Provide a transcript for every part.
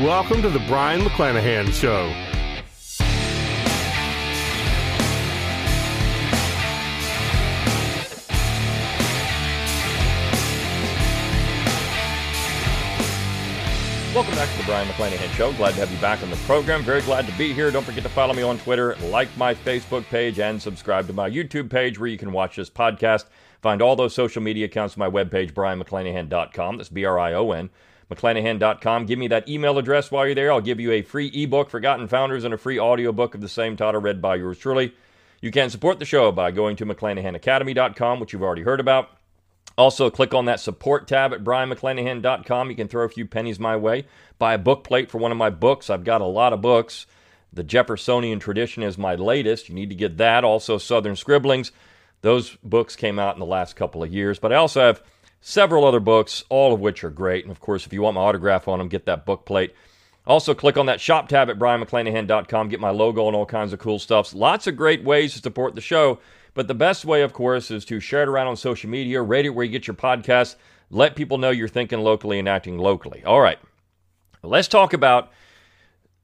Welcome to the Brion McClanahan Show. Welcome back to the Brion McClanahan Show. Glad to have you back on the program. Very glad to be here. Don't forget to follow me on Twitter, like my Facebook page, and subscribe to my YouTube page where you can watch this podcast. Find all those social media accounts on my webpage, brionmcclanahan.com. That's B R I O N, McClanahan.com. Give me that email address while you're there. I'll give you a free ebook, Forgotten Founders, and a free audiobook of the same title read by yours truly. You can support the show by going to McClanahanacademy.com, which you've already heard about. Also, click on that support tab at brionmcclanahan.com. You can throw a few pennies my way. Buy a book plate for one of my books. I've got a lot of books. The Jeffersonian Tradition is my latest. You need to get that. Also, Southern Scribblings. Those books came out in the last couple of years. But I also have several other books, all of which are great. And of course, if you want my autograph on them, get that book plate. Also, click on that shop tab at brionmcclanahan.com. Get my logo and all kinds of cool stuff. Lots of great ways to support the show. But the best way, of course, is to share it around on social media, rate it where you get your podcasts, let people know you're thinking locally and acting locally. All right, let's talk about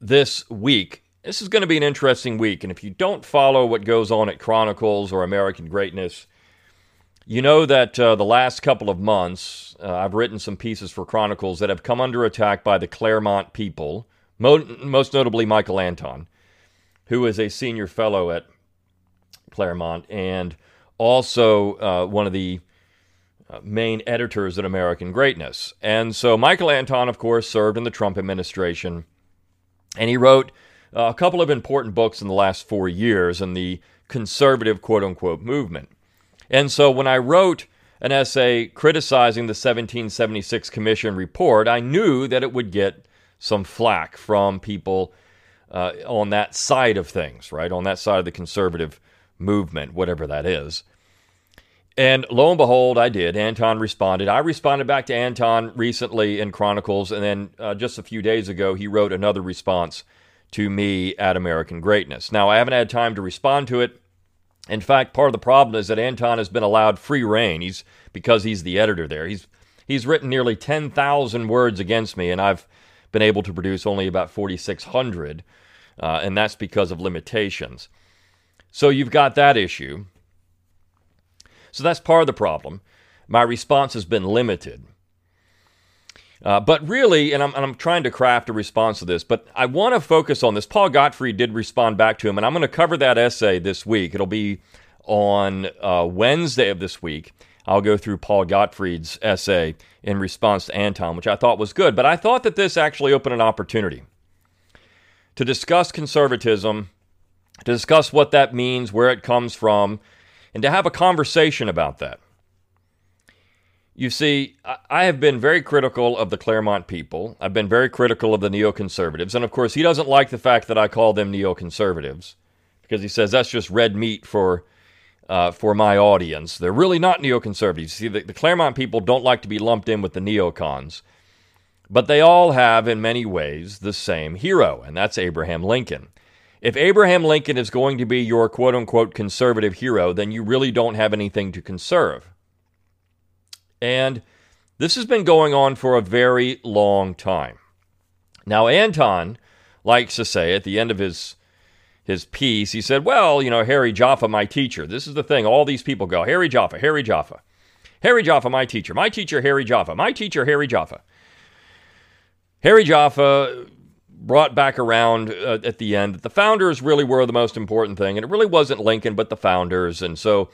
this week. This is going to be an interesting week. And if you don't follow what goes on at Chronicles or American Greatness, you know that uh, the last couple of months, uh, I've written some pieces for Chronicles that have come under attack by the Claremont people, mo- most notably Michael Anton, who is a senior fellow at Claremont and also uh, one of the uh, main editors at American Greatness. And so Michael Anton, of course, served in the Trump administration, and he wrote uh, a couple of important books in the last four years in the conservative quote unquote movement. And so when I wrote an essay criticizing the 1776 Commission report, I knew that it would get some flack from people uh, on that side of things, right? On that side of the conservative movement, whatever that is. And lo and behold, I did. Anton responded. I responded back to Anton recently in Chronicles, and then uh, just a few days ago, he wrote another response to me at American Greatness. Now, I haven't had time to respond to it. In fact, part of the problem is that Anton has been allowed free reign. He's because he's the editor there. He's he's written nearly 10,000 words against me, and I've been able to produce only about 4,600, uh, and that's because of limitations. So you've got that issue. So that's part of the problem. My response has been limited. Uh, but really, and I'm, and I'm trying to craft a response to this, but I want to focus on this. Paul Gottfried did respond back to him, and I'm going to cover that essay this week. It'll be on uh, Wednesday of this week. I'll go through Paul Gottfried's essay in response to Anton, which I thought was good. But I thought that this actually opened an opportunity to discuss conservatism to discuss what that means, where it comes from, and to have a conversation about that. You see, I have been very critical of the Claremont people. I've been very critical of the neoconservatives. And of course, he doesn't like the fact that I call them neoconservatives because he says that's just red meat for, uh, for my audience. They're really not neoconservatives. See, the, the Claremont people don't like to be lumped in with the neocons. But they all have, in many ways, the same hero, and that's Abraham Lincoln. If Abraham Lincoln is going to be your quote unquote conservative hero, then you really don't have anything to conserve. And this has been going on for a very long time. Now, Anton likes to say at the end of his his piece, he said, Well, you know, Harry Jaffa, my teacher. This is the thing. All these people go, Harry Jaffa, Harry Jaffa. Harry Jaffa, my teacher. My teacher, Harry Jaffa. My teacher, Harry Jaffa. Harry Jaffa brought back around uh, at the end that the founders really were the most important thing, and it really wasn't Lincoln, but the founders. And so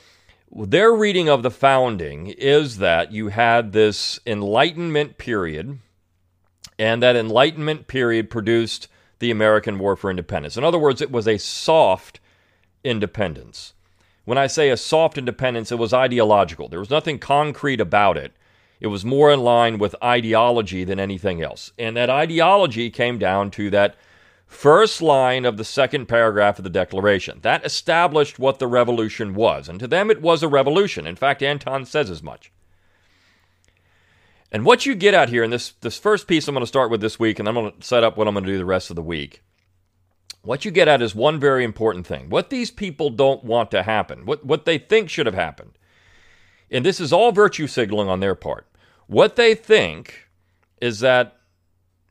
their reading of the founding is that you had this Enlightenment period, and that Enlightenment period produced the American War for Independence. In other words, it was a soft independence. When I say a soft independence, it was ideological. There was nothing concrete about it. It was more in line with ideology than anything else. And that ideology came down to that First line of the second paragraph of the Declaration. That established what the revolution was. And to them, it was a revolution. In fact, Anton says as much. And what you get out here, in this, this first piece I'm going to start with this week, and I'm going to set up what I'm going to do the rest of the week. What you get at is one very important thing. What these people don't want to happen, what, what they think should have happened. And this is all virtue signaling on their part. What they think is that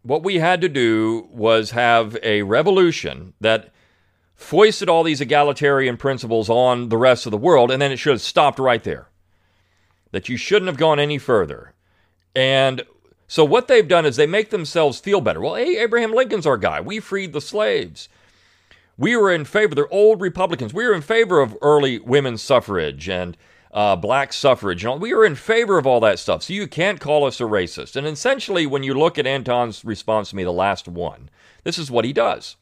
what we had to do was have a revolution that foisted all these egalitarian principles on the rest of the world, and then it should have stopped right there. That you shouldn't have gone any further. And so what they've done is they make themselves feel better. Well, hey, Abraham Lincoln's our guy. We freed the slaves. We were in favor, they're old Republicans. We were in favor of early women's suffrage and uh, black suffrage. And. We were in favor of all that stuff. So you can't call us a racist. And essentially, when you look at Anton's response to me, the last one, this is what he does.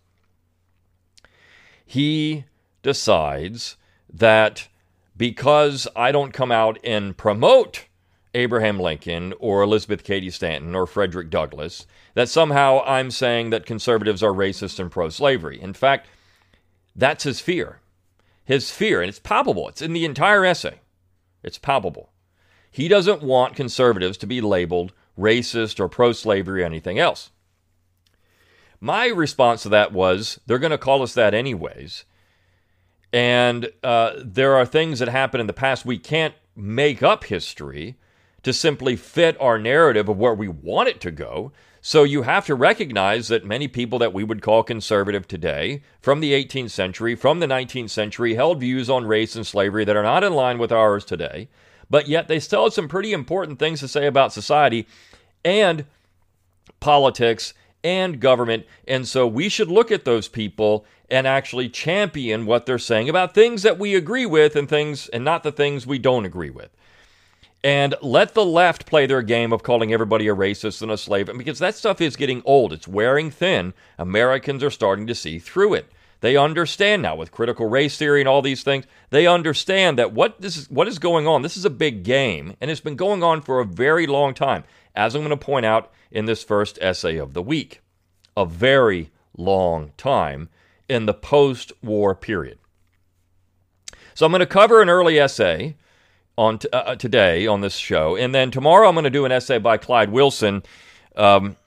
He decides that because I don't come out and promote Abraham Lincoln or Elizabeth Cady Stanton or Frederick Douglass, that somehow I'm saying that conservatives are racist and pro slavery. In fact, that's his fear. His fear, and it's palpable, it's in the entire essay. It's palpable. He doesn't want conservatives to be labeled racist or pro slavery or anything else. My response to that was they're going to call us that anyways. And uh, there are things that happened in the past. We can't make up history to simply fit our narrative of where we want it to go. So you have to recognize that many people that we would call conservative today, from the 18th century, from the 19th century, held views on race and slavery that are not in line with ours today, but yet they still have some pretty important things to say about society and politics and government. And so we should look at those people and actually champion what they're saying about things that we agree with and things and not the things we don't agree with and let the left play their game of calling everybody a racist and a slave And because that stuff is getting old. It's wearing thin. Americans are starting to see through it. They understand now with critical race theory and all these things. They understand that what this is what is going on. This is a big game and it's been going on for a very long time. As I'm going to point out in this first essay of the week. A very long time in the post-war period. So I'm going to cover an early essay on t- uh, uh, today on this show, and then tomorrow I'm going to do an essay by Clyde Wilson um,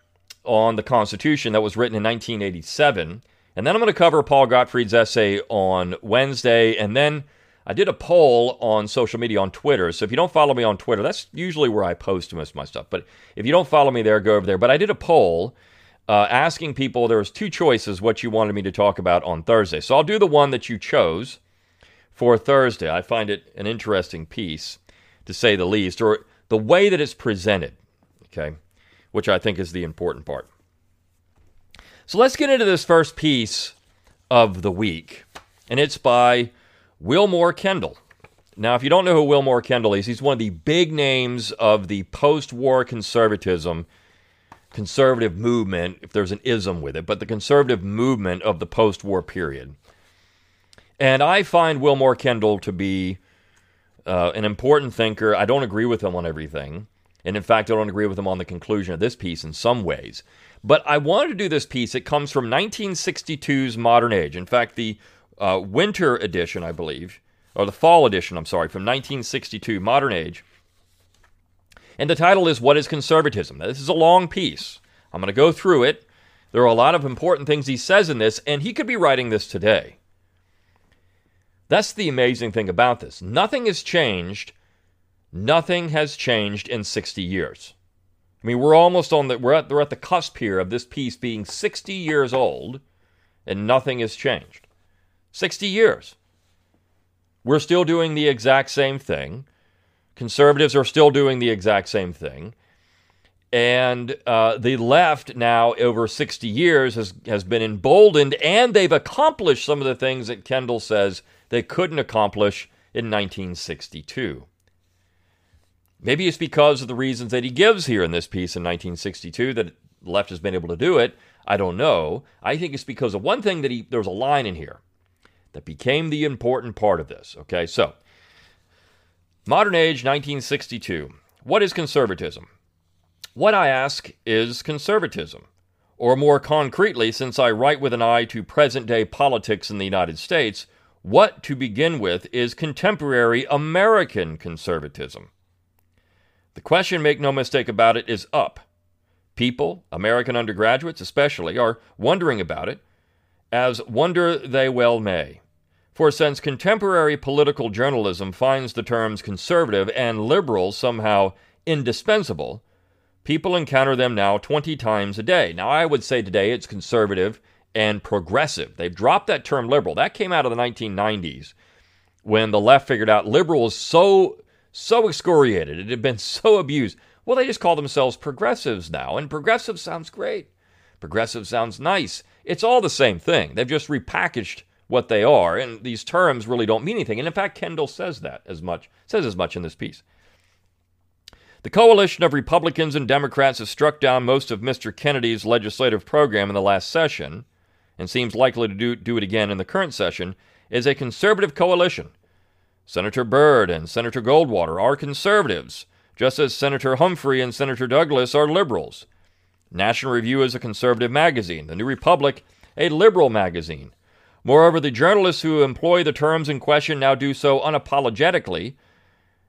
on the Constitution that was written in 1987, and then I'm going to cover Paul Gottfried's essay on Wednesday, and then I did a poll on social media on Twitter. So if you don't follow me on Twitter, that's usually where I post most of my stuff. But if you don't follow me there, go over there. But I did a poll. Uh, asking people there was two choices what you wanted me to talk about on thursday so i'll do the one that you chose for Thursday. I find it an interesting piece, to say the least, or the way that it's presented, okay, which I think is the important part. So let's get into this first piece of the week, and it's by Wilmoore Kendall. Now, if you don't know who Wilmoore Kendall is, he's one of the big names of the post war conservatism, conservative movement, if there's an ism with it, but the conservative movement of the post war period. And I find Wilmoore Kendall to be uh, an important thinker. I don't agree with him on everything. And in fact, I don't agree with him on the conclusion of this piece in some ways. But I wanted to do this piece. It comes from 1962's Modern Age. In fact, the uh, winter edition, I believe, or the fall edition, I'm sorry, from 1962, Modern Age. And the title is What is Conservatism? Now, this is a long piece. I'm going to go through it. There are a lot of important things he says in this, and he could be writing this today. That's the amazing thing about this. Nothing has changed. Nothing has changed in 60 years. I mean, we're almost on the we're at we're at the cusp here of this piece being 60 years old, and nothing has changed. 60 years. We're still doing the exact same thing. Conservatives are still doing the exact same thing. And uh, the left now, over 60 years, has, has been emboldened and they've accomplished some of the things that Kendall says they couldn't accomplish in 1962. Maybe it's because of the reasons that he gives here in this piece in 1962 that the left has been able to do it. I don't know. I think it's because of one thing that he, there's a line in here that became the important part of this. Okay, so modern age 1962. What is conservatism? What I ask is conservatism, Or more concretely, since I write with an eye to present day politics in the United States, what, to begin with, is contemporary American conservatism? The question, make no mistake about it, is up. People, American undergraduates especially, are wondering about it, as wonder they well may. For since contemporary political journalism finds the terms conservative and liberal somehow indispensable, people encounter them now 20 times a day. Now, I would say today it's conservative and progressive. They've dropped that term liberal. That came out of the 1990s when the left figured out liberal was so so excoriated, it had been so abused. Well, they just call themselves progressives now, and progressive sounds great. Progressive sounds nice. It's all the same thing. They've just repackaged what they are, and these terms really don't mean anything. And in fact, Kendall says that as much, says as much in this piece. The coalition of Republicans and Democrats has struck down most of Mr. Kennedy's legislative program in the last session, and seems likely to do, do it again in the current session, is a conservative coalition Senator Byrd and Senator Goldwater are conservatives, just as Senator Humphrey and Senator Douglas are liberals. National Review is a conservative magazine, The New Republic, a liberal magazine. Moreover, the journalists who employ the terms in question now do so unapologetically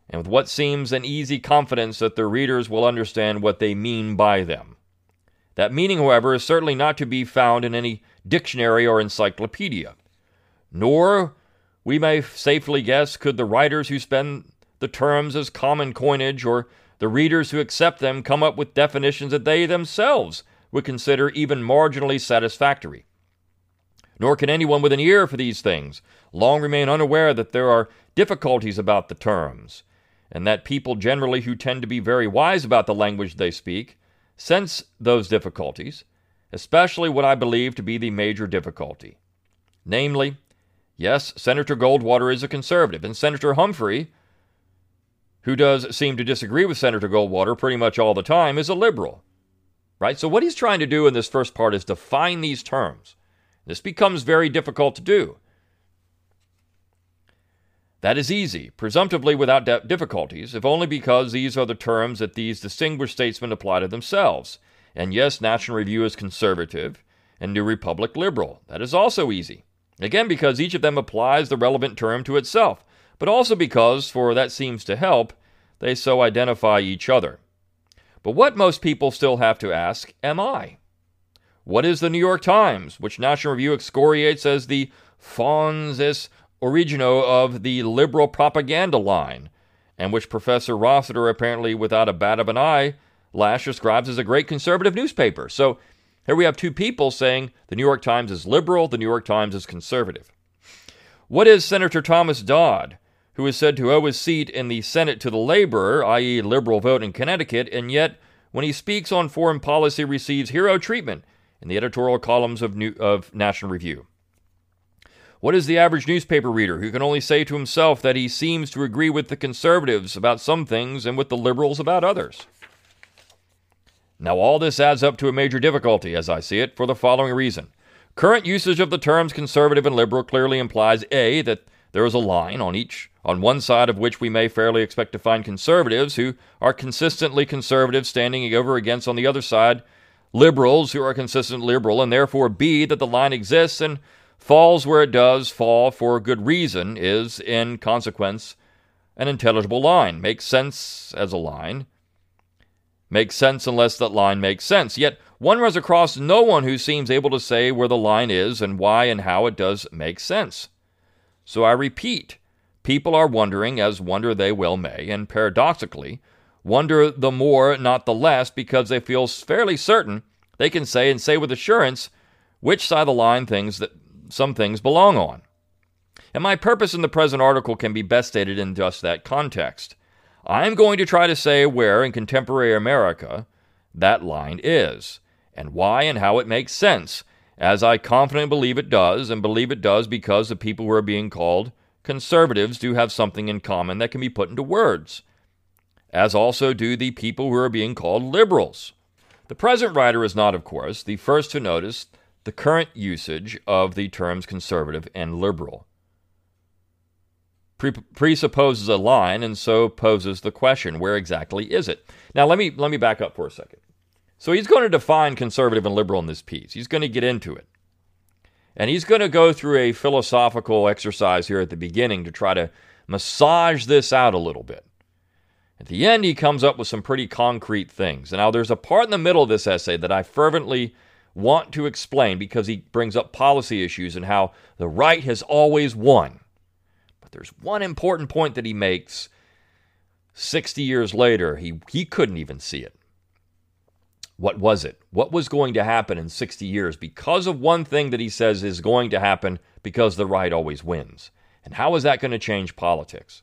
and with what seems an easy confidence that their readers will understand what they mean by them. That meaning, however, is certainly not to be found in any dictionary or encyclopedia, nor we may safely guess could the writers who spend the terms as common coinage or the readers who accept them come up with definitions that they themselves would consider even marginally satisfactory. Nor can anyone with an ear for these things long remain unaware that there are difficulties about the terms, and that people generally who tend to be very wise about the language they speak sense those difficulties, especially what I believe to be the major difficulty namely, Yes, Senator Goldwater is a conservative, and Senator Humphrey, who does seem to disagree with Senator Goldwater pretty much all the time, is a liberal. Right? So, what he's trying to do in this first part is define these terms. This becomes very difficult to do. That is easy, presumptively without de- difficulties, if only because these are the terms that these distinguished statesmen apply to themselves. And yes, National Review is conservative, and New Republic liberal. That is also easy. Again, because each of them applies the relevant term to itself, but also because, for that seems to help, they so identify each other. But what most people still have to ask am I? What is the New York Times, which National Review excoriates as the fonds origino of the liberal propaganda line, and which Professor Rossiter, apparently without a bat of an eye, lash describes as a great conservative newspaper. So here we have two people saying the New York Times is liberal, the New York Times is conservative. What is Senator Thomas Dodd, who is said to owe his seat in the Senate to the laborer, i.e., liberal vote in Connecticut, and yet, when he speaks on foreign policy, receives hero treatment in the editorial columns of, New, of National Review? What is the average newspaper reader who can only say to himself that he seems to agree with the conservatives about some things and with the liberals about others? Now, all this adds up to a major difficulty, as I see it, for the following reason. Current usage of the terms conservative and liberal clearly implies A, that there is a line on each, on one side of which we may fairly expect to find conservatives who are consistently conservative, standing over against on the other side liberals who are consistently liberal, and therefore B, that the line exists and falls where it does fall for good reason, is, in consequence, an intelligible line, makes sense as a line, makes sense unless that line makes sense. Yet one runs across no one who seems able to say where the line is and why and how it does make sense. So I repeat, people are wondering, as wonder they well may, and paradoxically, wonder the more, not the less, because they feel fairly certain they can say and say with assurance which side of the line things that some things belong on. And my purpose in the present article can be best stated in just that context. I'm going to try to say where in contemporary America that line is, and why and how it makes sense, as I confidently believe it does, and believe it does because the people who are being called conservatives do have something in common that can be put into words, as also do the people who are being called liberals. The present writer is not, of course, the first to notice the current usage of the terms conservative and liberal pre- presupposes a line and so poses the question where exactly is it now let me let me back up for a second So he's going to define conservative and liberal in this piece. He's going to get into it. And he's going to go through a philosophical exercise here at the beginning to try to massage this out a little bit. At the end, he comes up with some pretty concrete things. Now, there's a part in the middle of this essay that I fervently want to explain because he brings up policy issues and how the right has always won. But there's one important point that he makes 60 years later. He, he couldn't even see it. What was it? What was going to happen in 60 years because of one thing that he says is going to happen because the right always wins? And how is that going to change politics?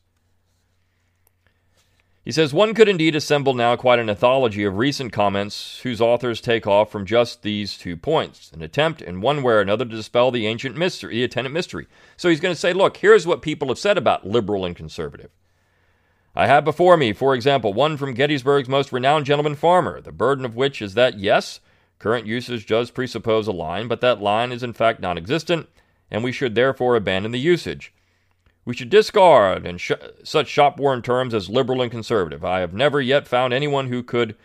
He says one could indeed assemble now quite an anthology of recent comments whose authors take off from just these two points, an attempt in one way or another to dispel the ancient mystery, the attendant mystery. So he's going to say, look, here's what people have said about liberal and conservative. I have before me, for example, one from Gettysburg's most renowned gentleman farmer, the burden of which is that, yes, current usage does presuppose a line, but that line is in fact non existent, and we should therefore abandon the usage. We should discard sh- such shop-worn terms as liberal and conservative. I have never yet found anyone who could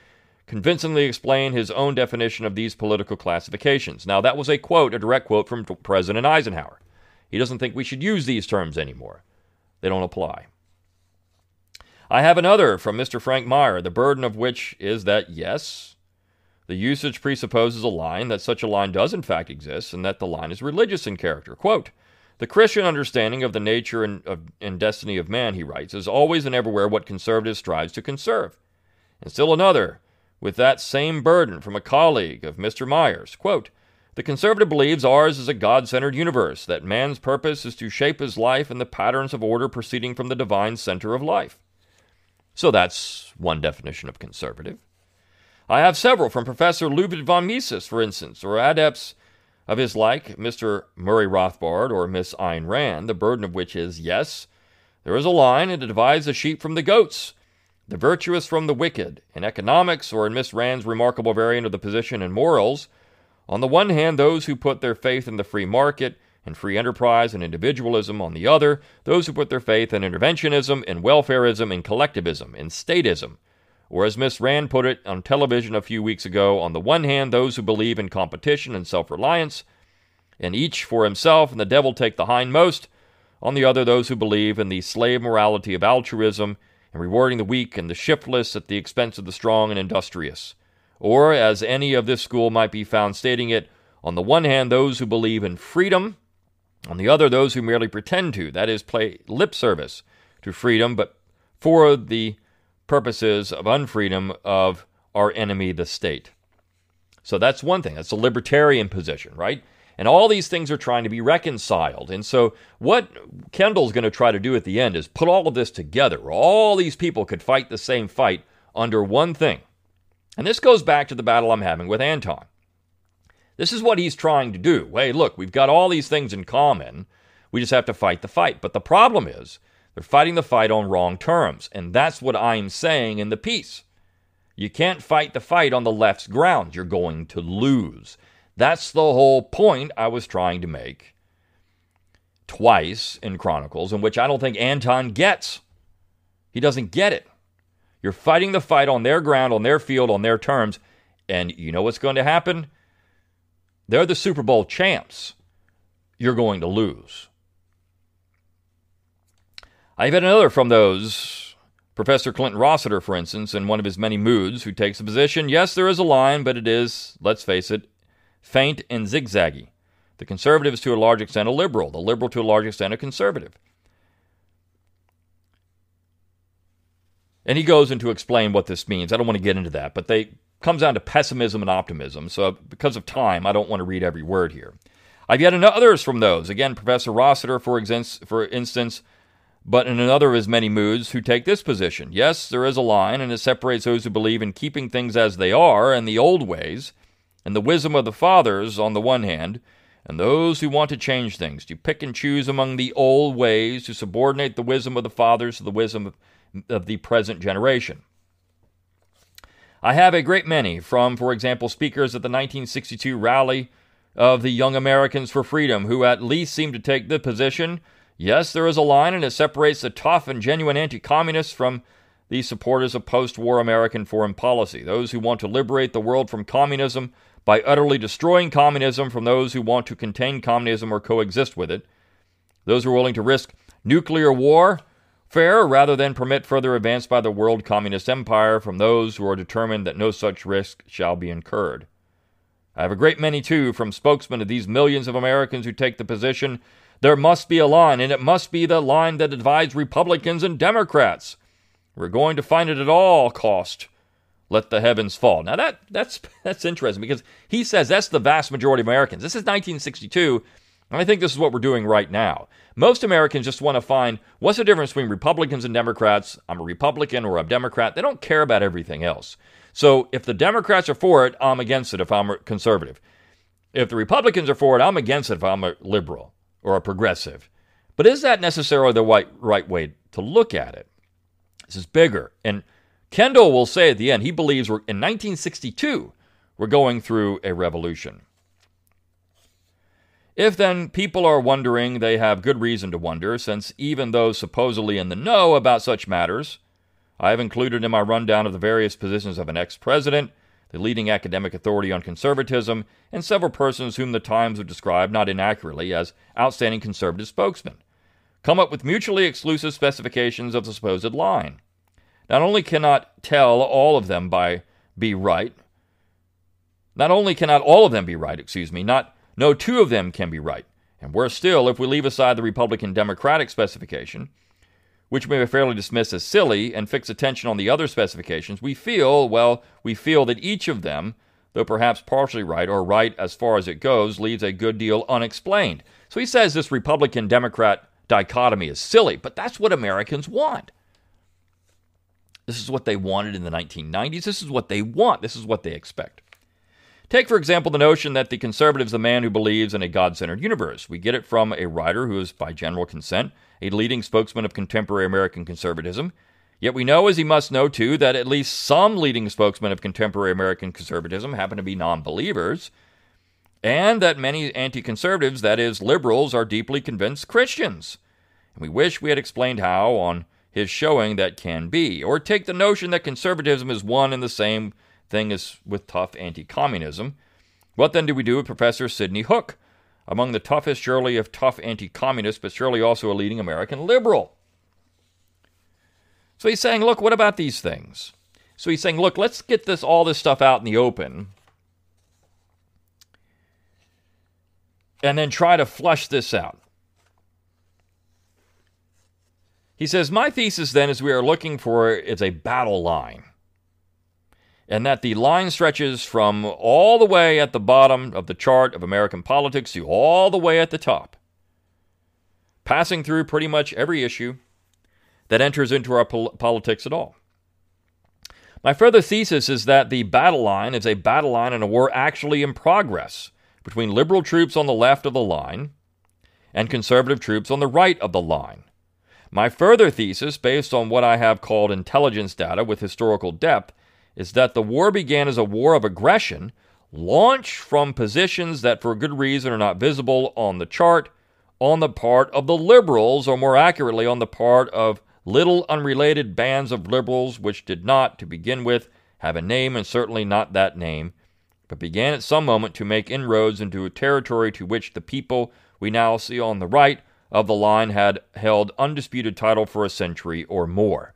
convincingly explain his own definition of these political classifications. Now, that was a quote, a direct quote from President Eisenhower. He doesn't think we should use these terms anymore. They don't apply. I have another from Mr. Frank Meyer, the burden of which is that, yes, the usage presupposes a line, that such a line does in fact exist, and that the line is religious in character. Quote, the Christian understanding of the nature and, of, and destiny of man, he writes, is always and everywhere what conservative strives to conserve. And still another, with that same burden from a colleague of Mr. Meyer's, quote, the conservative believes ours is a God centered universe, that man's purpose is to shape his life in the patterns of order proceeding from the divine center of life. So that's one definition of conservative. I have several from Professor Ludwig von Mises, for instance, or adepts of his like, Mr. Murray Rothbard or Miss Ayn Rand, the burden of which is yes, there is a line and it divides the sheep from the goats, the virtuous from the wicked. In economics, or in Miss Rand's remarkable variant of the position in morals, on the one hand, those who put their faith in the free market and free enterprise and individualism, on the other, those who put their faith in interventionism, in welfareism, in collectivism, in statism. Or, as Miss Rand put it on television a few weeks ago, on the one hand, those who believe in competition and self reliance, and each for himself, and the devil take the hindmost. On the other, those who believe in the slave morality of altruism and rewarding the weak and the shiftless at the expense of the strong and industrious. Or, as any of this school might be found stating it, on the one hand, those who believe in freedom, on the other, those who merely pretend to, that is, play lip service to freedom, but for the purposes of unfreedom of our enemy, the state. So that's one thing. That's a libertarian position, right? And all these things are trying to be reconciled. And so, what Kendall's going to try to do at the end is put all of this together. All these people could fight the same fight under one thing. And this goes back to the battle I'm having with Anton. This is what he's trying to do. Hey, look, we've got all these things in common. We just have to fight the fight. But the problem is, they're fighting the fight on wrong terms. And that's what I'm saying in the piece. You can't fight the fight on the left's ground. You're going to lose. That's the whole point I was trying to make twice in Chronicles, in which I don't think Anton gets. He doesn't get it. You're fighting the fight on their ground, on their field, on their terms. And you know what's going to happen? They're the Super Bowl champs. You're going to lose. I've had another from those. Professor Clinton Rossiter, for instance, in one of his many moods, who takes the position yes, there is a line, but it is, let's face it, faint and zigzaggy. The conservative is to a large extent a liberal, the liberal to a large extent a conservative. And he goes into explain what this means. I don't want to get into that, but they comes down to pessimism and optimism. So because of time, I don't want to read every word here. I've yet others from those. Again, Professor Rossiter, for, for instance, but in another of his many moods, who take this position. Yes, there is a line, and it separates those who believe in keeping things as they are and the old ways, and the wisdom of the fathers on the one hand, and those who want to change things, to pick and choose among the old ways, to subordinate the wisdom of the fathers to the wisdom of, of the present generation. I have a great many from, for example, speakers at the 1962 rally of the Young Americans for Freedom, who at least seem to take the position Yes, there is a line, and it separates the tough and genuine anti communists from the supporters of post war American foreign policy, those who want to liberate the world from communism by utterly destroying communism from those who want to contain communism or coexist with it, those who are willing to risk nuclear war fair rather than permit further advance by the world communist empire from those who are determined that no such risk shall be incurred. I have a great many, too, from spokesmen of these millions of Americans who take the position there must be a line, and it must be the line that divides Republicans and Democrats. We're going to find it at all cost. Let the heavens fall. Now that that's that's interesting because he says that's the vast majority of Americans. This is 1962, and I think this is what we're doing right now. Most Americans just want to find what's the difference between Republicans and Democrats. I'm a Republican or a Democrat. They don't care about everything else. So if the Democrats are for it, I'm against it if I'm a conservative. If the Republicans are for it, I'm against it if I'm a liberal or a progressive. But is that necessarily the right, right way to look at it? This is bigger. And Kendall will say at the end, he believes we're in 1962, we're going through a revolution. If then people are wondering, they have good reason to wonder, since even those supposedly in the know about such matters, I have included in my rundown of the various positions of an ex president, the leading academic authority on conservatism, and several persons whom the Times have described not inaccurately as outstanding conservative spokesmen, come up with mutually exclusive specifications of the supposed line. Not only cannot tell all of them by be right, not only cannot all of them be right, excuse me, not no two of them can be right. And worse still, if we leave aside the Republican Democratic specification, which we may fairly dismiss as silly, and fix attention on the other specifications, we feel, well, we feel that each of them, though perhaps partially right or right as far as it goes, leaves a good deal unexplained. So he says this Republican Democrat dichotomy is silly, but that's what Americans want. This is what they wanted in the 1990s. This is what they want. This is what they expect. Take, for example, the notion that the conservative is the man who believes in a God centered universe. We get it from a writer who is, by general consent, a leading spokesman of contemporary American conservatism. Yet we know, as he must know too, that at least some leading spokesmen of contemporary American conservatism happen to be non believers, and that many anti conservatives, that is, liberals, are deeply convinced Christians. And we wish we had explained how, on his showing, that can be. Or take the notion that conservatism is one and the same thing is with tough anti communism. What then do we do with Professor Sidney Hook, among the toughest, surely, of tough anti communists, but surely also a leading American liberal? So he's saying, look, what about these things? So he's saying, look, let's get this all this stuff out in the open. And then try to flush this out. He says, My thesis then is we are looking for is a battle line and that the line stretches from all the way at the bottom of the chart of American politics to all the way at the top, passing through pretty much every issue that enters into our pol- politics at all. My further thesis is that the battle line is a battle line in a war actually in progress between liberal troops on the left of the line and conservative troops on the right of the line. My further thesis, based on what I have called intelligence data with historical depth, is that the war began as a war of aggression launched from positions that, for good reason, are not visible on the chart on the part of the liberals, or more accurately, on the part of little unrelated bands of liberals which did not, to begin with, have a name and certainly not that name, but began at some moment to make inroads into a territory to which the people we now see on the right of the line had held undisputed title for a century or more.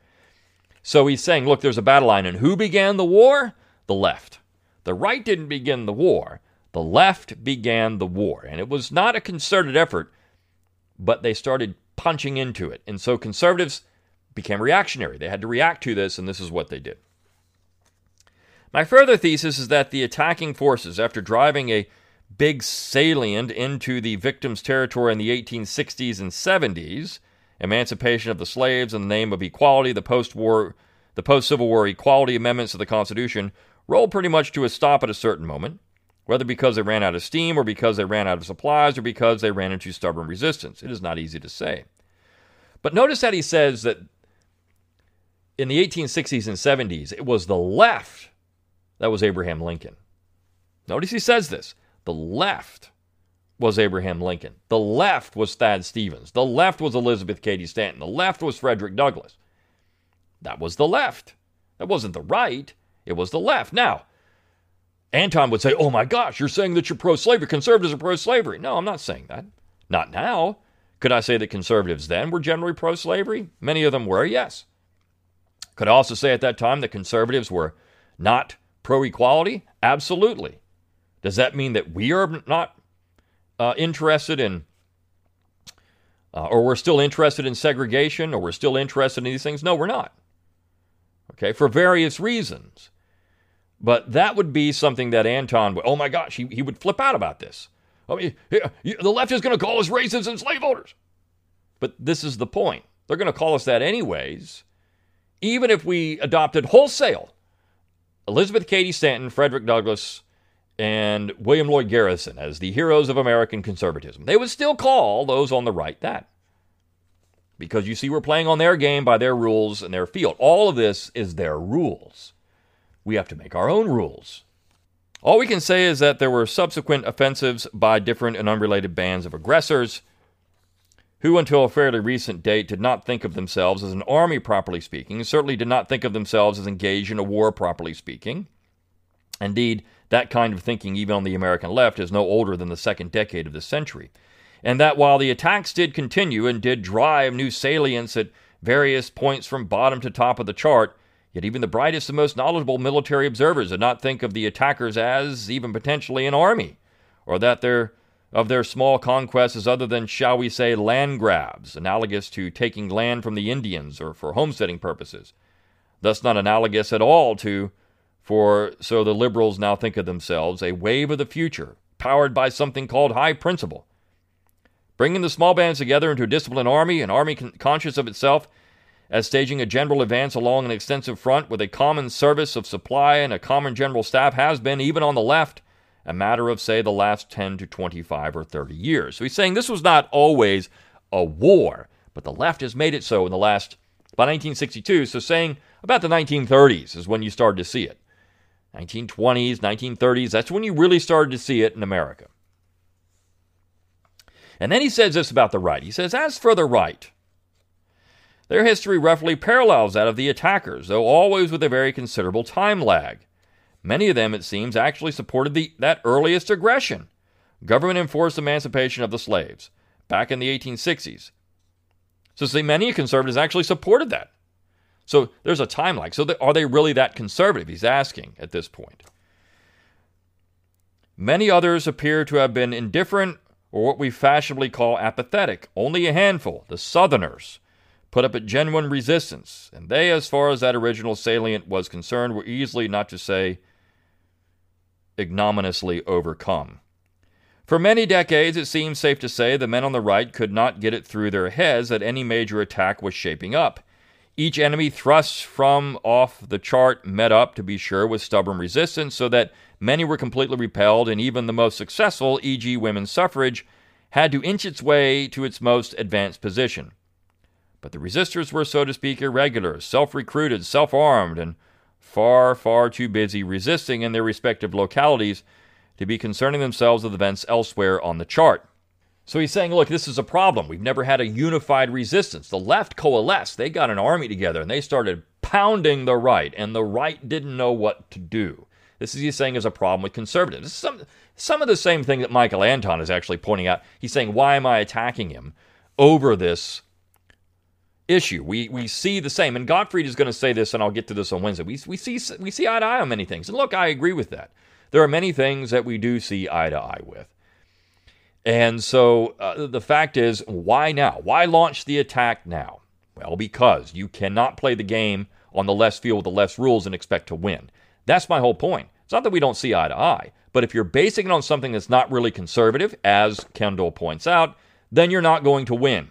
So he's saying, look, there's a battle line. And who began the war? The left. The right didn't begin the war. The left began the war. And it was not a concerted effort, but they started punching into it. And so conservatives became reactionary. They had to react to this, and this is what they did. My further thesis is that the attacking forces, after driving a big salient into the victims' territory in the 1860s and 70s, emancipation of the slaves in the name of equality, the post-war, the post-Civil War equality amendments to the Constitution rolled pretty much to a stop at a certain moment, whether because they ran out of steam or because they ran out of supplies or because they ran into stubborn resistance. It is not easy to say. But notice that he says that in the 1860s and 70s, it was the left that was Abraham Lincoln. Notice he says this the left was Abraham Lincoln. The left was Thad Stevens. The left was Elizabeth Cady Stanton. The left was Frederick Douglass. That was the left. That wasn't the right. It was the left. Now, Anton would say, Oh my gosh, you're saying that you're pro slavery. Conservatives are pro slavery. No, I'm not saying that. Not now. Could I say that conservatives then were generally pro slavery? Many of them were, yes. Could I also say at that time that conservatives were not pro equality? Absolutely. Does that mean that we are not uh, interested in, uh, or we're still interested in segregation, or we're still interested in these things? No, we're not. Okay, for various reasons. But that would be something that Anton would, oh my gosh, he, he would flip out about this. I mean, the left is going to call us racists and slaveholders. But this is the point. They're going to call us that anyways, even if we adopted wholesale Elizabeth Cady Stanton, Frederick Douglass, and William Lloyd Garrison as the heroes of American conservatism. They would still call those on the right that. Because you see, we're playing on their game by their rules and their field. All of this is their rules. We have to make our own rules. All we can say is that there were subsequent offensives by different and unrelated bands of aggressors who, until a fairly recent date, did not think of themselves as an army, properly speaking, certainly did not think of themselves as engaged in a war, properly speaking. Indeed, that kind of thinking, even on the American left, is no older than the second decade of the century. And that while the attacks did continue and did drive new salients at various points from bottom to top of the chart, yet even the brightest and most knowledgeable military observers did not think of the attackers as even potentially an army, or that their of their small conquests as other than, shall we say, land grabs, analogous to taking land from the Indians or for homesteading purposes. Thus, not analogous at all to, for so the liberals now think of themselves, a wave of the future, powered by something called high principle. Bringing the small bands together into a disciplined army, an army con- conscious of itself, as staging a general advance along an extensive front with a common service of supply and a common general staff has been, even on the left, a matter of, say, the last 10 to 25 or 30 years. So he's saying this was not always a war, but the left has made it so in the last, by 1962, so saying about the 1930s is when you started to see it. 1920s, 1930s, that's when you really started to see it in America. And then he says this about the right. He says, as for the right, their history roughly parallels that of the attackers, though always with a very considerable time lag. Many of them, it seems, actually supported the, that earliest aggression government enforced emancipation of the slaves back in the 1860s. So, see, many conservatives actually supported that. So, there's a time lag. So, are they really that conservative? He's asking at this point. Many others appear to have been indifferent or what we fashionably call apathetic. Only a handful, the Southerners, put up a genuine resistance, and they, as far as that original salient was concerned, were easily, not to say ignominiously overcome. For many decades, it seems safe to say the men on the right could not get it through their heads that any major attack was shaping up. Each enemy thrust from off the chart met up, to be sure, with stubborn resistance, so that many were completely repelled, and even the most successful, e.g., women's suffrage, had to inch its way to its most advanced position. But the resistors were, so to speak, irregular, self recruited, self armed, and far, far too busy resisting in their respective localities to be concerning themselves with events elsewhere on the chart. So he's saying, look, this is a problem. We've never had a unified resistance. The left coalesced, they got an army together, and they started pounding the right, and the right didn't know what to do. This is he's saying is a problem with conservatives. This is some, some of the same thing that Michael Anton is actually pointing out. He's saying, why am I attacking him over this issue. We we see the same, and Gottfried is going to say this, and I'll get to this on Wednesday. We we see we see eye to eye on many things, and look, I agree with that. There are many things that we do see eye to eye with, and so uh, the fact is, why now? Why launch the attack now? Well, because you cannot play the game on the less field with the less rules and expect to win. That's my whole point. It's not that we don't see eye to eye, but if you're basing it on something that's not really conservative, as Kendall points out, then you're not going to win.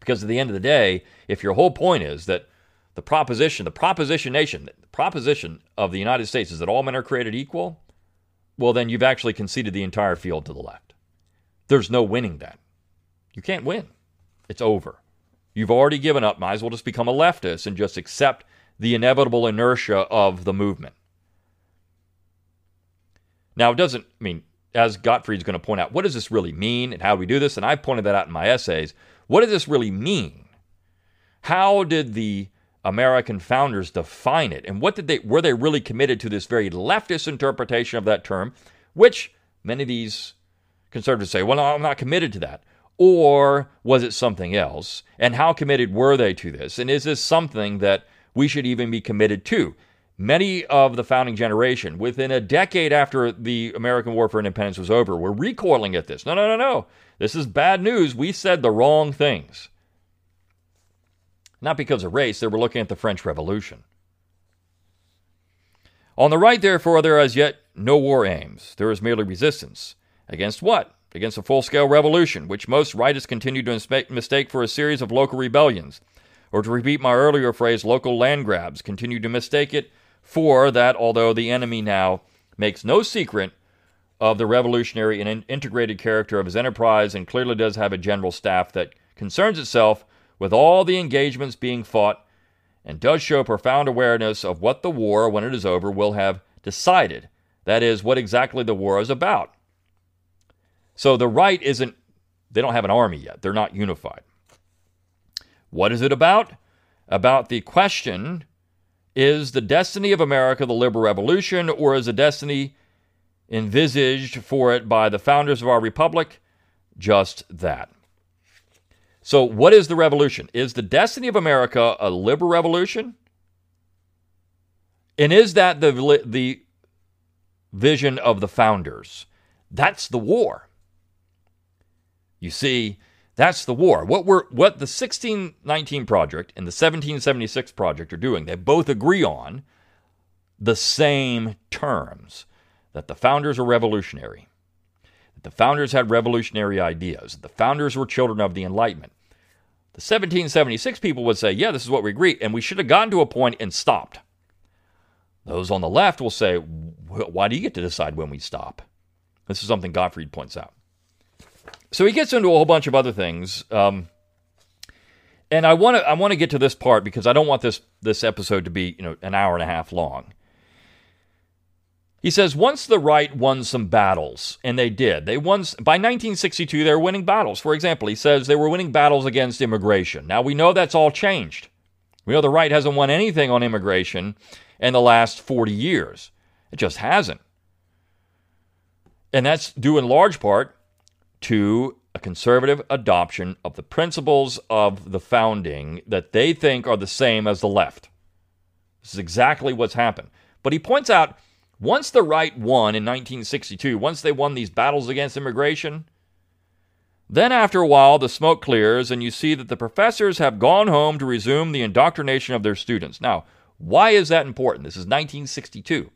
Because at the end of the day, if your whole point is that the proposition, the proposition nation, the proposition of the United States is that all men are created equal, well, then you've actually conceded the entire field to the left. There's no winning that. You can't win. It's over. You've already given up. Might as well just become a leftist and just accept the inevitable inertia of the movement. Now, it doesn't, I mean, as Gottfried's going to point out, what does this really mean and how do we do this? And I've pointed that out in my essays. What does this really mean? How did the American founders define it? And what did they were they really committed to this very leftist interpretation of that term, which many of these conservatives say, well, no, I'm not committed to that. Or was it something else? And how committed were they to this? And is this something that we should even be committed to? Many of the founding generation, within a decade after the American War for Independence was over, were recoiling at this. No, no, no, no. This is bad news. We said the wrong things. Not because of race, they were looking at the French Revolution. On the right, therefore, there is yet no war aims. There is merely resistance. Against what? Against a full scale revolution, which most rightists continue to mistake for a series of local rebellions. Or to repeat my earlier phrase, local land grabs continue to mistake it for that, although the enemy now makes no secret of the revolutionary and integrated character of his enterprise and clearly does have a general staff that concerns itself with all the engagements being fought and does show profound awareness of what the war, when it is over, will have decided. That is, what exactly the war is about. So the right isn't, they don't have an army yet. They're not unified. What is it about? About the question is the destiny of America the liberal revolution, or is the destiny envisaged for it by the founders of our republic just that? So, what is the revolution? Is the destiny of America a liberal revolution? And is that the, the vision of the founders? That's the war. You see, that's the war. What we're what the 1619 project and the 1776 project are doing, they both agree on the same terms that the founders are revolutionary. That the founders had revolutionary ideas. That the founders were children of the Enlightenment. The 1776 people would say, yeah, this is what we agree, and we should have gotten to a point and stopped. Those on the left will say, why do you get to decide when we stop? This is something Gottfried points out. So he gets into a whole bunch of other things. Um, and I want to I want to get to this part because I don't want this this episode to be you know an hour and a half long. He says once the right won some battles, and they did. They won by 1962. They were winning battles. For example, he says they were winning battles against immigration. Now we know that's all changed. We know the right hasn't won anything on immigration in the last 40 years. It just hasn't, and that's due in large part to a conservative adoption of the principles of the founding that they think are the same as the left. This is exactly what's happened. But he points out once the right won in 1962, once they won these battles against immigration, then after a while the smoke clears and you see that the professors have gone home to resume the indoctrination of their students. Now, why is that important? This is 1962.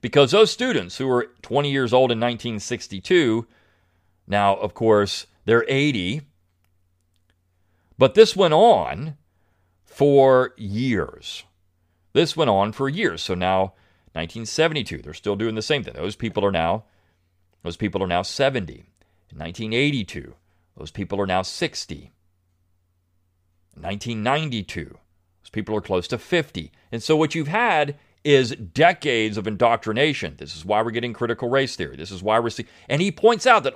Because those students who were 20 years old in 1962, now, of course, they're 80, but this went on for years. This went on for years. So now 1972, they're still doing the same thing. Those people are now those people are now 70. In 1982, those people are now 60. In 1992, those people are close to 50. And so what you've had is decades of indoctrination. This is why we're getting critical race theory. This is why we're seeing. And he points out that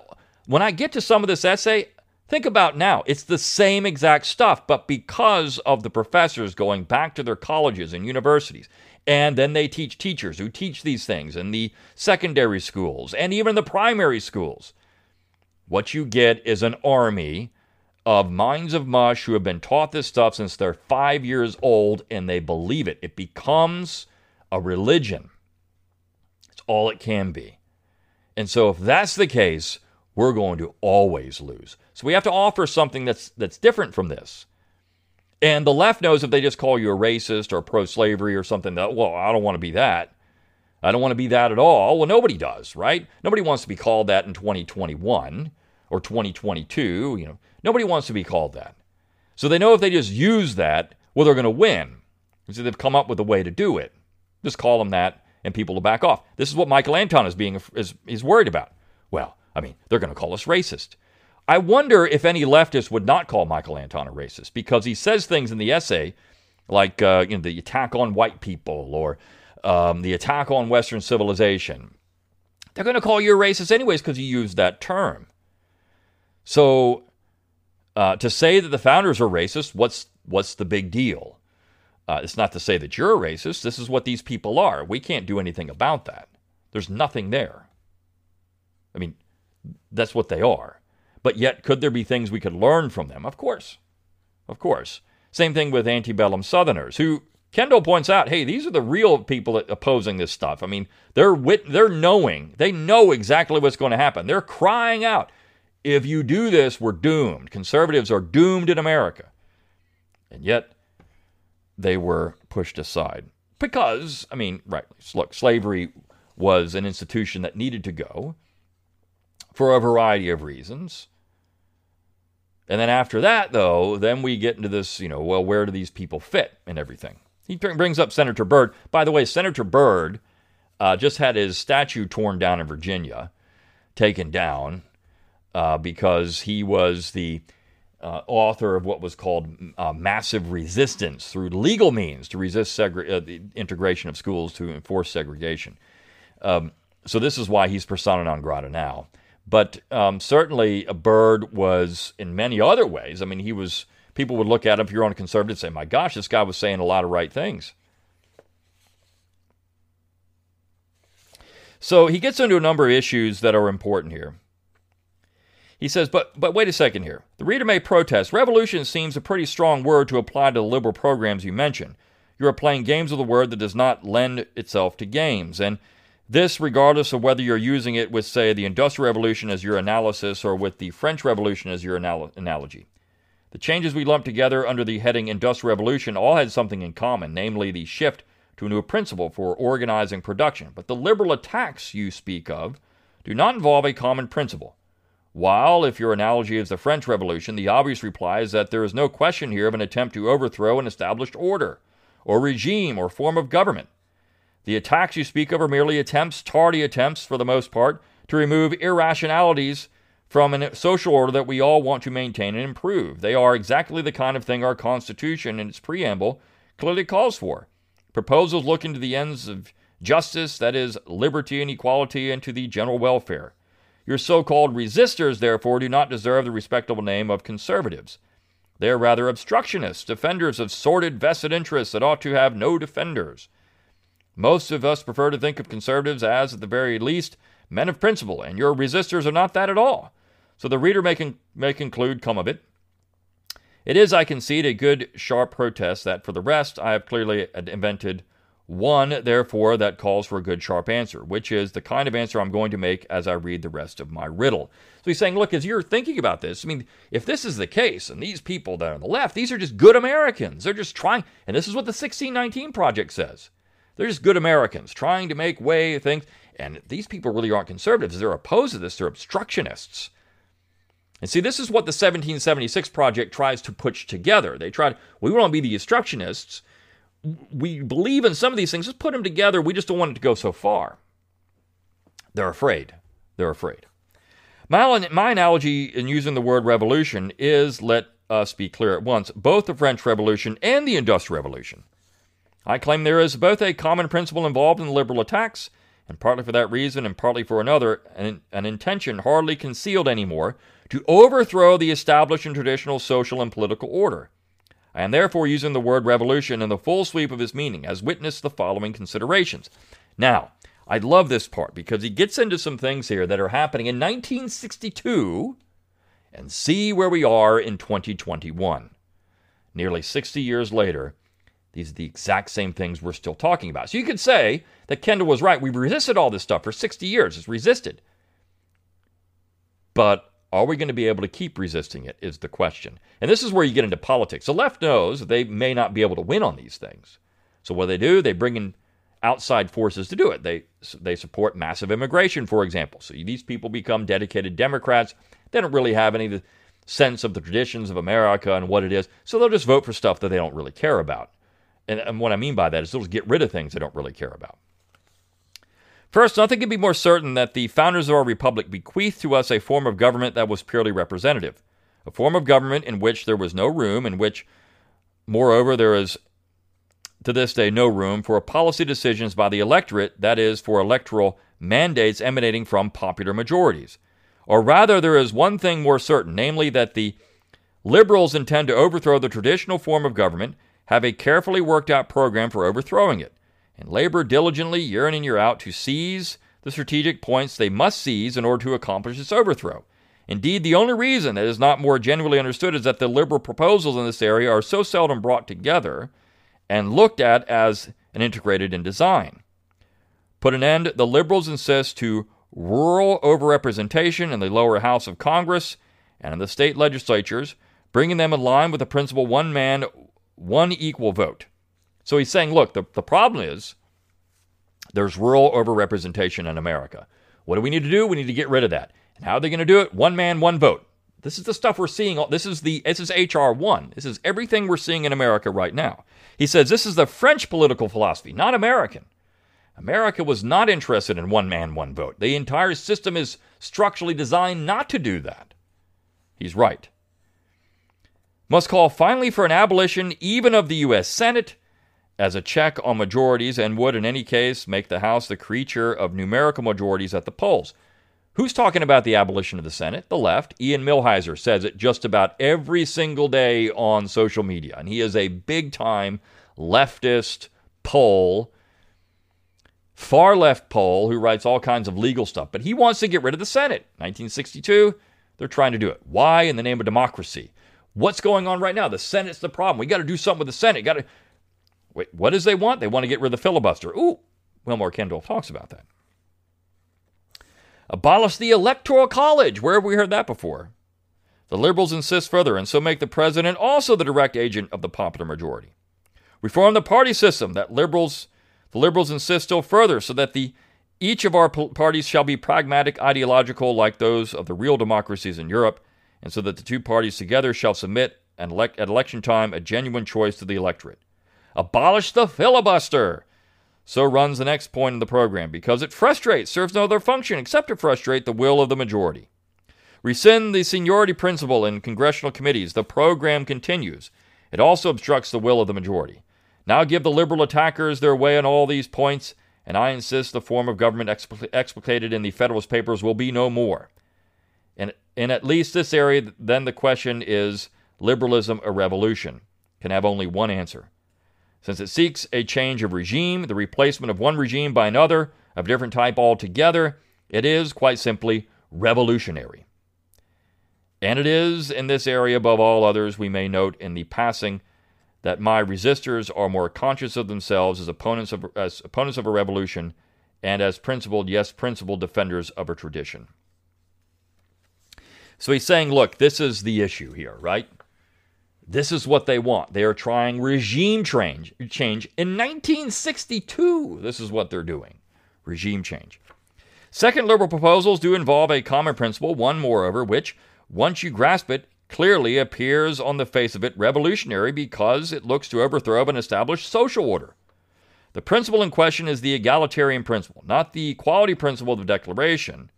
when I get to some of this essay, think about now. It's the same exact stuff, but because of the professors going back to their colleges and universities and then they teach teachers who teach these things in the secondary schools and even the primary schools. What you get is an army of minds of mush who have been taught this stuff since they're five years old and they believe it. It becomes a religion. It's all it can be. And so, if that's the case, we're going to always lose. So, we have to offer something that's, that's different from this. And the left knows if they just call you a racist or pro slavery or something that, well, I don't want to be that. I don't want to be that at all. Well, nobody does, right? Nobody wants to be called that in 2021 or 2022. You know, nobody wants to be called that. So they know if they just use that, well, they're going to win. So they've come up with a way to do it. Just call them that, and people will back off. This is what Michael Anton is being is, is worried about. Well, I mean, they're going to call us racist. I wonder if any leftist would not call Michael Anton a racist because he says things in the essay like uh, you know the attack on white people or um, the attack on Western civilization. They're going to call you a racist anyways because you used that term. So uh, to say that the founders are racist, what's what's the big deal? Uh, it's not to say that you're a racist. This is what these people are. We can't do anything about that. There's nothing there. I mean, that's what they are. But yet, could there be things we could learn from them? Of course. Of course. Same thing with antebellum Southerners, who Kendall points out, hey, these are the real people opposing this stuff. I mean, they're wit- they're knowing, they know exactly what's going to happen. They're crying out, if you do this, we're doomed. Conservatives are doomed in America. And yet, they were pushed aside because, I mean, right, look, slavery was an institution that needed to go for a variety of reasons. And then after that, though, then we get into this, you know, well, where do these people fit and everything? He brings up Senator Byrd. By the way, Senator Byrd uh, just had his statue torn down in Virginia, taken down, uh, because he was the uh, author of what was called uh, massive resistance through legal means to resist segre- uh, the integration of schools to enforce segregation. Um, so this is why he's persona non grata now. But um, certainly, a Byrd was in many other ways. I mean, he was. People would look at him if you're on a conservative and say, "My gosh, this guy was saying a lot of right things." So he gets into a number of issues that are important here. He says, but but wait a second here. The reader may protest. Revolution seems a pretty strong word to apply to the liberal programs you mention. You are playing games with a word that does not lend itself to games, and this regardless of whether you're using it with, say, the Industrial Revolution as your analysis or with the French Revolution as your anal- analogy. The changes we lumped together under the heading Industrial Revolution all had something in common, namely the shift to a new principle for organizing production. But the liberal attacks you speak of do not involve a common principle. While, if your analogy is the French Revolution, the obvious reply is that there is no question here of an attempt to overthrow an established order, or regime, or form of government. The attacks you speak of are merely attempts, tardy attempts for the most part, to remove irrationalities from a social order that we all want to maintain and improve. They are exactly the kind of thing our Constitution in its preamble clearly calls for. Proposals looking to the ends of justice, that is, liberty and equality, and to the general welfare. Your so called resistors, therefore, do not deserve the respectable name of conservatives. They are rather obstructionists, defenders of sordid vested interests that ought to have no defenders. Most of us prefer to think of conservatives as, at the very least, men of principle, and your resistors are not that at all. So the reader may, con- may conclude, come of it. It is, I concede, a good, sharp protest that, for the rest, I have clearly invented one, therefore, that calls for a good, sharp answer, which is the kind of answer I'm going to make as I read the rest of my riddle. So he's saying, look, as you're thinking about this, I mean, if this is the case, and these people that are on the left, these are just good Americans. They're just trying, and this is what the 1619 Project says. They're just good Americans trying to make way things. And these people really aren't conservatives. They're opposed to this. They're obstructionists. And see, this is what the 1776 Project tries to put together. They tried, we want to be the obstructionists we believe in some of these things. Just put them together. We just don't want it to go so far. They're afraid. They're afraid. My, my analogy in using the word revolution is let us be clear at once both the French Revolution and the Industrial Revolution. I claim there is both a common principle involved in the liberal attacks, and partly for that reason and partly for another, an, an intention hardly concealed anymore to overthrow the established and traditional social and political order. I am therefore using the word revolution in the full sweep of its meaning, as witness the following considerations. Now, I love this part because he gets into some things here that are happening in 1962 and see where we are in 2021. Nearly 60 years later, these are the exact same things we're still talking about. So you could say that Kendall was right. We've resisted all this stuff for 60 years. It's resisted. But are we going to be able to keep resisting it? Is the question. And this is where you get into politics. The left knows they may not be able to win on these things. So what they do, they bring in outside forces to do it. They they support massive immigration, for example. So these people become dedicated Democrats. They don't really have any sense of the traditions of America and what it is. So they'll just vote for stuff that they don't really care about. And, and what I mean by that is they'll get rid of things they don't really care about. First, nothing can be more certain that the founders of our republic bequeathed to us a form of government that was purely representative, a form of government in which there was no room, in which, moreover, there is to this day no room for policy decisions by the electorate, that is, for electoral mandates emanating from popular majorities. Or rather, there is one thing more certain, namely that the liberals intend to overthrow the traditional form of government have a carefully worked out program for overthrowing it, and labor diligently year in and year out to seize the strategic points they must seize in order to accomplish its overthrow. Indeed, the only reason that is not more generally understood is that the liberal proposals in this area are so seldom brought together and looked at as an integrated in design. Put an end, the liberals insist to rural overrepresentation in the lower house of Congress and in the state legislatures, bringing them in line with the principle one man, one equal vote. So he's saying, look, the, the problem is there's rural overrepresentation in America. What do we need to do? We need to get rid of that. And how are they going to do it? One man, one vote. This is the stuff we're seeing. This is the this is HR one. This is everything we're seeing in America right now. He says this is the French political philosophy, not American. America was not interested in one man, one vote. The entire system is structurally designed not to do that. He's right. Must call finally for an abolition even of the U.S. Senate as a check on majorities and would, in any case, make the House the creature of numerical majorities at the polls. Who's talking about the abolition of the Senate? The left. Ian Millhiser says it just about every single day on social media. And he is a big time leftist pole far left pole who writes all kinds of legal stuff, but he wants to get rid of the Senate. 1962, they're trying to do it. Why? In the name of democracy. What's going on right now? The Senate's the problem. We got to do something with the Senate. Got to wait. What does they want? They want to get rid of the filibuster. Ooh, Wilmoore Kendall talks about that. Abolish the Electoral College. Where have we heard that before? The liberals insist further, and so make the president also the direct agent of the popular majority. Reform the party system that liberals the liberals insist still further so that the each of our parties shall be pragmatic, ideological, like those of the real democracies in Europe, and so that the two parties together shall submit and elect at election time a genuine choice to the electorate. Abolish the filibuster. So runs the next point in the program, because it frustrates, serves no other function except to frustrate the will of the majority. Rescind the seniority principle in congressional committees. The program continues. It also obstructs the will of the majority. Now give the liberal attackers their way on all these points, and I insist the form of government explicated in the Federalist Papers will be no more. In at least this area, then the question is liberalism a revolution? Can have only one answer. Since it seeks a change of regime, the replacement of one regime by another of different type altogether, it is, quite simply, revolutionary. And it is, in this area above all others, we may note in the passing that my resistors are more conscious of themselves as opponents of, as opponents of a revolution and as principled, yes, principled defenders of a tradition. So he's saying, look, this is the issue here, right? This is what they want. They are trying regime change. Change in 1962. This is what they're doing. Regime change. Second liberal proposals do involve a common principle, one moreover, which, once you grasp it, clearly appears on the face of it revolutionary because it looks to overthrow an established social order. The principle in question is the egalitarian principle, not the equality principle of the Declaration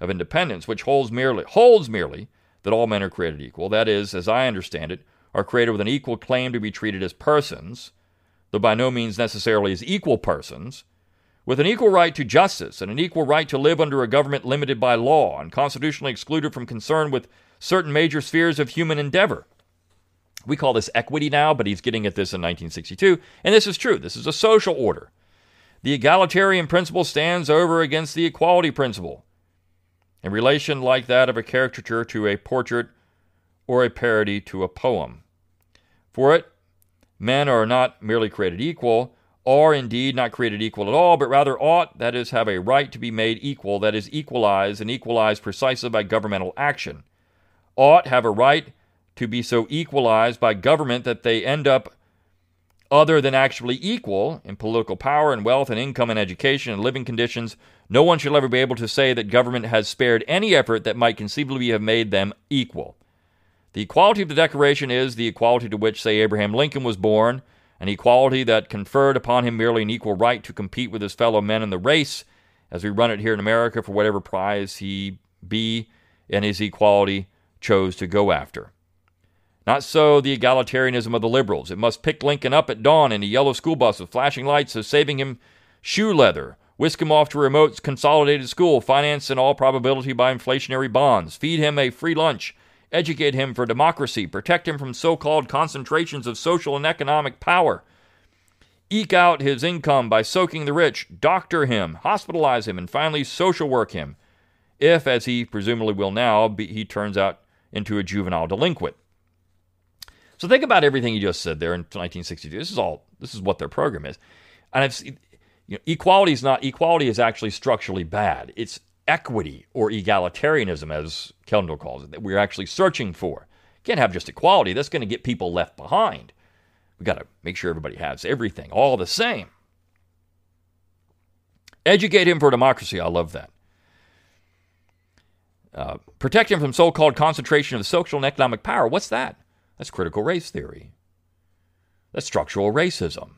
of Independence, which holds merely holds merely that all men are created equal. That is, as I understand it, are created with an equal claim to be treated as persons, though by no means necessarily as equal persons, with an equal right to justice and an equal right to live under a government limited by law and constitutionally excluded from concern with certain major spheres of human endeavor. We call this equity now, but he's getting at this in 1962. And this is true. This is a social order. The egalitarian principle stands over against the equality principle in relation like that of a caricature to a portrait or a parody to a poem. For it, men are not merely created equal, are indeed not created equal at all, but rather ought, that is, have a right to be made equal, that is, equalized, and equalized precisely by governmental action ought have a right to be so equalized by government that they end up other than actually equal in political power and wealth and income and education and living conditions, no one shall ever be able to say that government has spared any effort that might conceivably have made them equal. The equality of the Declaration is the equality to which, say, Abraham Lincoln was born, an equality that conferred upon him merely an equal right to compete with his fellow men in the race, as we run it here in America for whatever prize he be, and his equality chose to go after. Not so the egalitarianism of the liberals. It must pick Lincoln up at dawn in a yellow school bus with flashing lights, so saving him shoe leather, whisk him off to a remote consolidated school financed in all probability by inflationary bonds, feed him a free lunch. Educate him for democracy, protect him from so called concentrations of social and economic power, eke out his income by soaking the rich, doctor him, hospitalize him, and finally social work him, if, as he presumably will now, be, he turns out into a juvenile delinquent. So think about everything you just said there in 1962. This is all. This is what their program is, and I've, you know, equality is not equality is actually structurally bad. It's equity or egalitarianism, as Kendall calls it, that we're actually searching for. Can't have just equality. That's going to get people left behind. We got to make sure everybody has everything, all the same. Educate him for democracy. I love that. Uh, protect him from so called concentration of social and economic power. What's that? That's critical race theory. That's structural racism.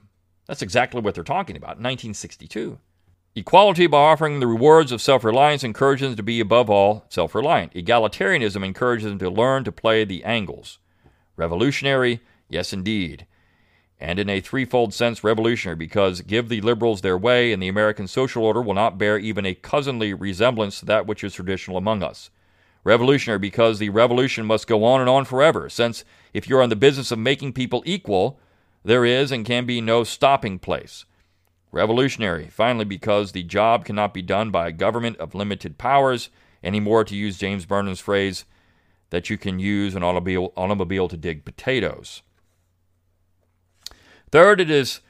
That's exactly what they're talking about in 1962. Equality by offering the rewards of self reliance encourages them to be above all self reliant. Egalitarianism encourages them to learn to play the angles. Revolutionary, yes, indeed. And in a threefold sense, revolutionary, because give the liberals their way, and the American social order will not bear even a cousinly resemblance to that which is traditional among us. Revolutionary, because the revolution must go on and on forever, since if you're in the business of making people equal, there is and can be no stopping place. Revolutionary, finally, because the job cannot be done by a government of limited powers anymore, to use James Burnham's phrase, that you can use an automobile, automobile to dig potatoes. Third, it is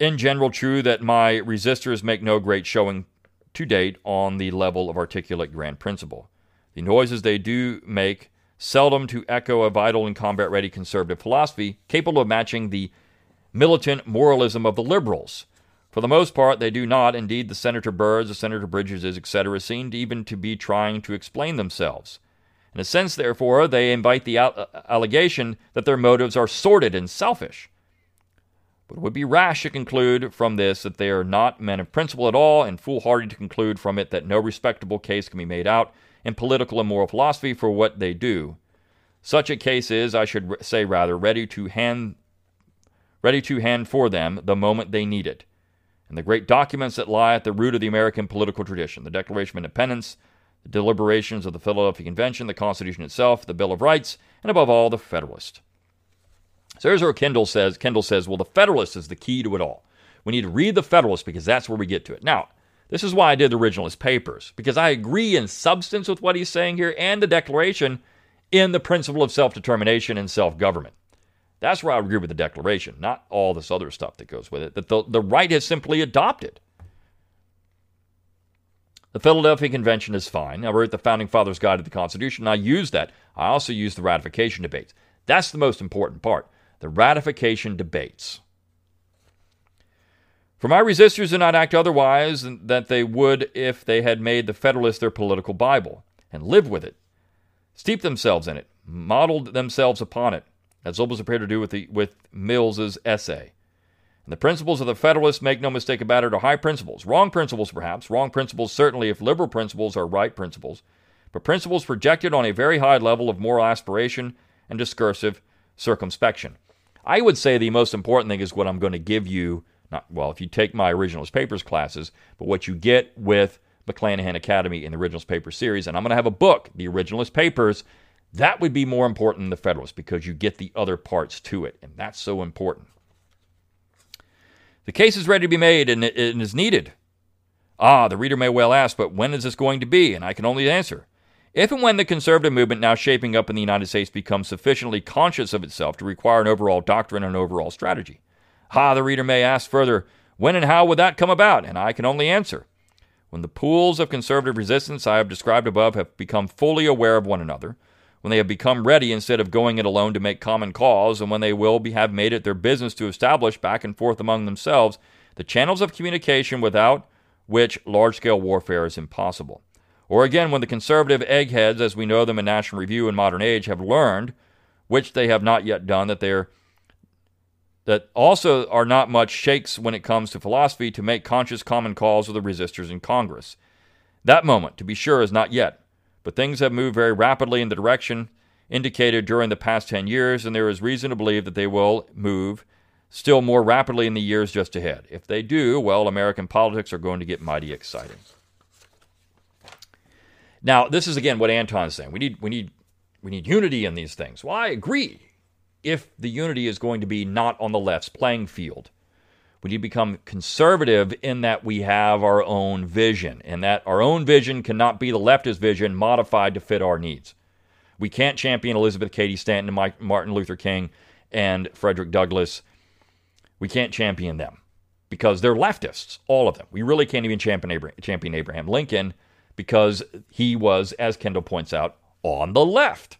in general true that my resistors make no great showing to date on the level of articulate grand principle. The noises they do make seldom to echo a vital and combat ready conservative philosophy capable of matching the militant moralism of the liberals. For the most part, they do not. Indeed, the Senator Byrds, the Senator Bridgeses, etc., seem even to be trying to explain themselves. In a sense, therefore, they invite the uh, allegation that their motives are sordid and selfish. But it would be rash to conclude from this that they are not men of principle at all, and foolhardy to conclude from it that no respectable case can be made out in political and moral philosophy for what they do. Such a case is, I should say rather, ready to hand ready to hand for them the moment they need it and the great documents that lie at the root of the American political tradition the Declaration of Independence, the deliberations of the Philadelphia Convention, the Constitution itself, the Bill of Rights, and above all, the Federalist. So here's where Kendall says, Kendall says, well, the Federalist is the key to it all. We need to read the Federalist because that's where we get to it. Now, this is why I did the originalist papers, because I agree in substance with what he's saying here and the Declaration in the principle of self determination and self government. That's where I agree with the Declaration, not all this other stuff that goes with it, that the, the right has simply adopted. The Philadelphia Convention is fine. I wrote the Founding Fathers Guide to the Constitution. and I use that. I also use the ratification debates. That's the most important part the ratification debates. For my resistors do not act otherwise than that they would if they had made the Federalist their political Bible and lived with it, steeped themselves in it, modeled themselves upon it, as Zobel's appeared to do with, the, with Mills's essay. And the principles of the Federalists, make no mistake about it, are high principles. Wrong principles, perhaps. Wrong principles, certainly, if liberal principles are right principles. But principles projected on a very high level of moral aspiration and discursive circumspection. I would say the most important thing is what I'm going to give you. Not well, if you take my originalist papers classes, but what you get with McClanahan Academy in the originalist papers series, and I'm going to have a book, the originalist papers, that would be more important than the Federalist because you get the other parts to it, and that's so important. The case is ready to be made and it is needed. Ah, the reader may well ask, but when is this going to be? And I can only answer. If and when the conservative movement now shaping up in the United States becomes sufficiently conscious of itself to require an overall doctrine and an overall strategy. Ah, the reader may ask further, when and how would that come about? And I can only answer. When the pools of conservative resistance I have described above have become fully aware of one another, when they have become ready instead of going it alone to make common cause, and when they will be, have made it their business to establish back and forth among themselves the channels of communication without which large scale warfare is impossible. Or again, when the conservative eggheads, as we know them in National Review and Modern Age, have learned, which they have not yet done, that they're that also are not much shakes when it comes to philosophy to make conscious common cause with the resistors in Congress. That moment, to be sure, is not yet but things have moved very rapidly in the direction indicated during the past 10 years, and there is reason to believe that they will move still more rapidly in the years just ahead. If they do, well, American politics are going to get mighty exciting. Now, this is again what Anton's saying. We need we need we need unity in these things. Well, I agree. If the unity is going to be not on the left's playing field, we need to become conservative in that we have our own vision, and that our own vision cannot be the leftist vision modified to fit our needs. We can't champion Elizabeth Cady Stanton and Mike, Martin Luther King and Frederick Douglass. We can't champion them because they're leftists, all of them. We really can't even champion Abraham, champion Abraham Lincoln because he was, as Kendall points out, on the left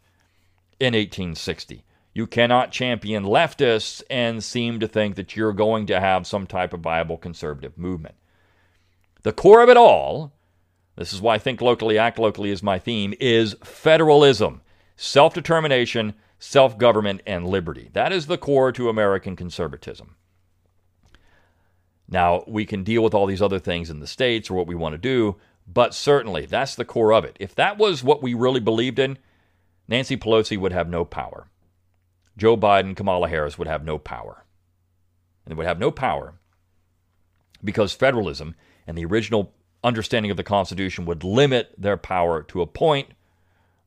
in 1860. You cannot champion leftists and seem to think that you're going to have some type of viable conservative movement. The core of it all, this is why Think Locally, Act Locally is my theme, is federalism, self determination, self government, and liberty. That is the core to American conservatism. Now, we can deal with all these other things in the states or what we want to do, but certainly that's the core of it. If that was what we really believed in, Nancy Pelosi would have no power. Joe Biden, Kamala Harris would have no power. And they would have no power because federalism and the original understanding of the Constitution would limit their power to a point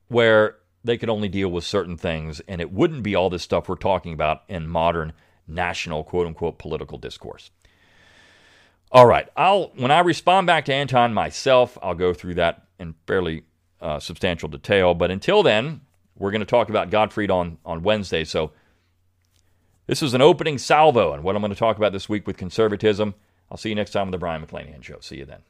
where they could only deal with certain things, and it wouldn't be all this stuff we're talking about in modern national quote unquote political discourse. All right, I'll when I respond back to Anton myself, I'll go through that in fairly uh, substantial detail. But until then, we're going to talk about Gottfried on on Wednesday. So this is an opening salvo and what I'm going to talk about this week with conservatism. I'll see you next time on the Brion McClanahan Show. See you then.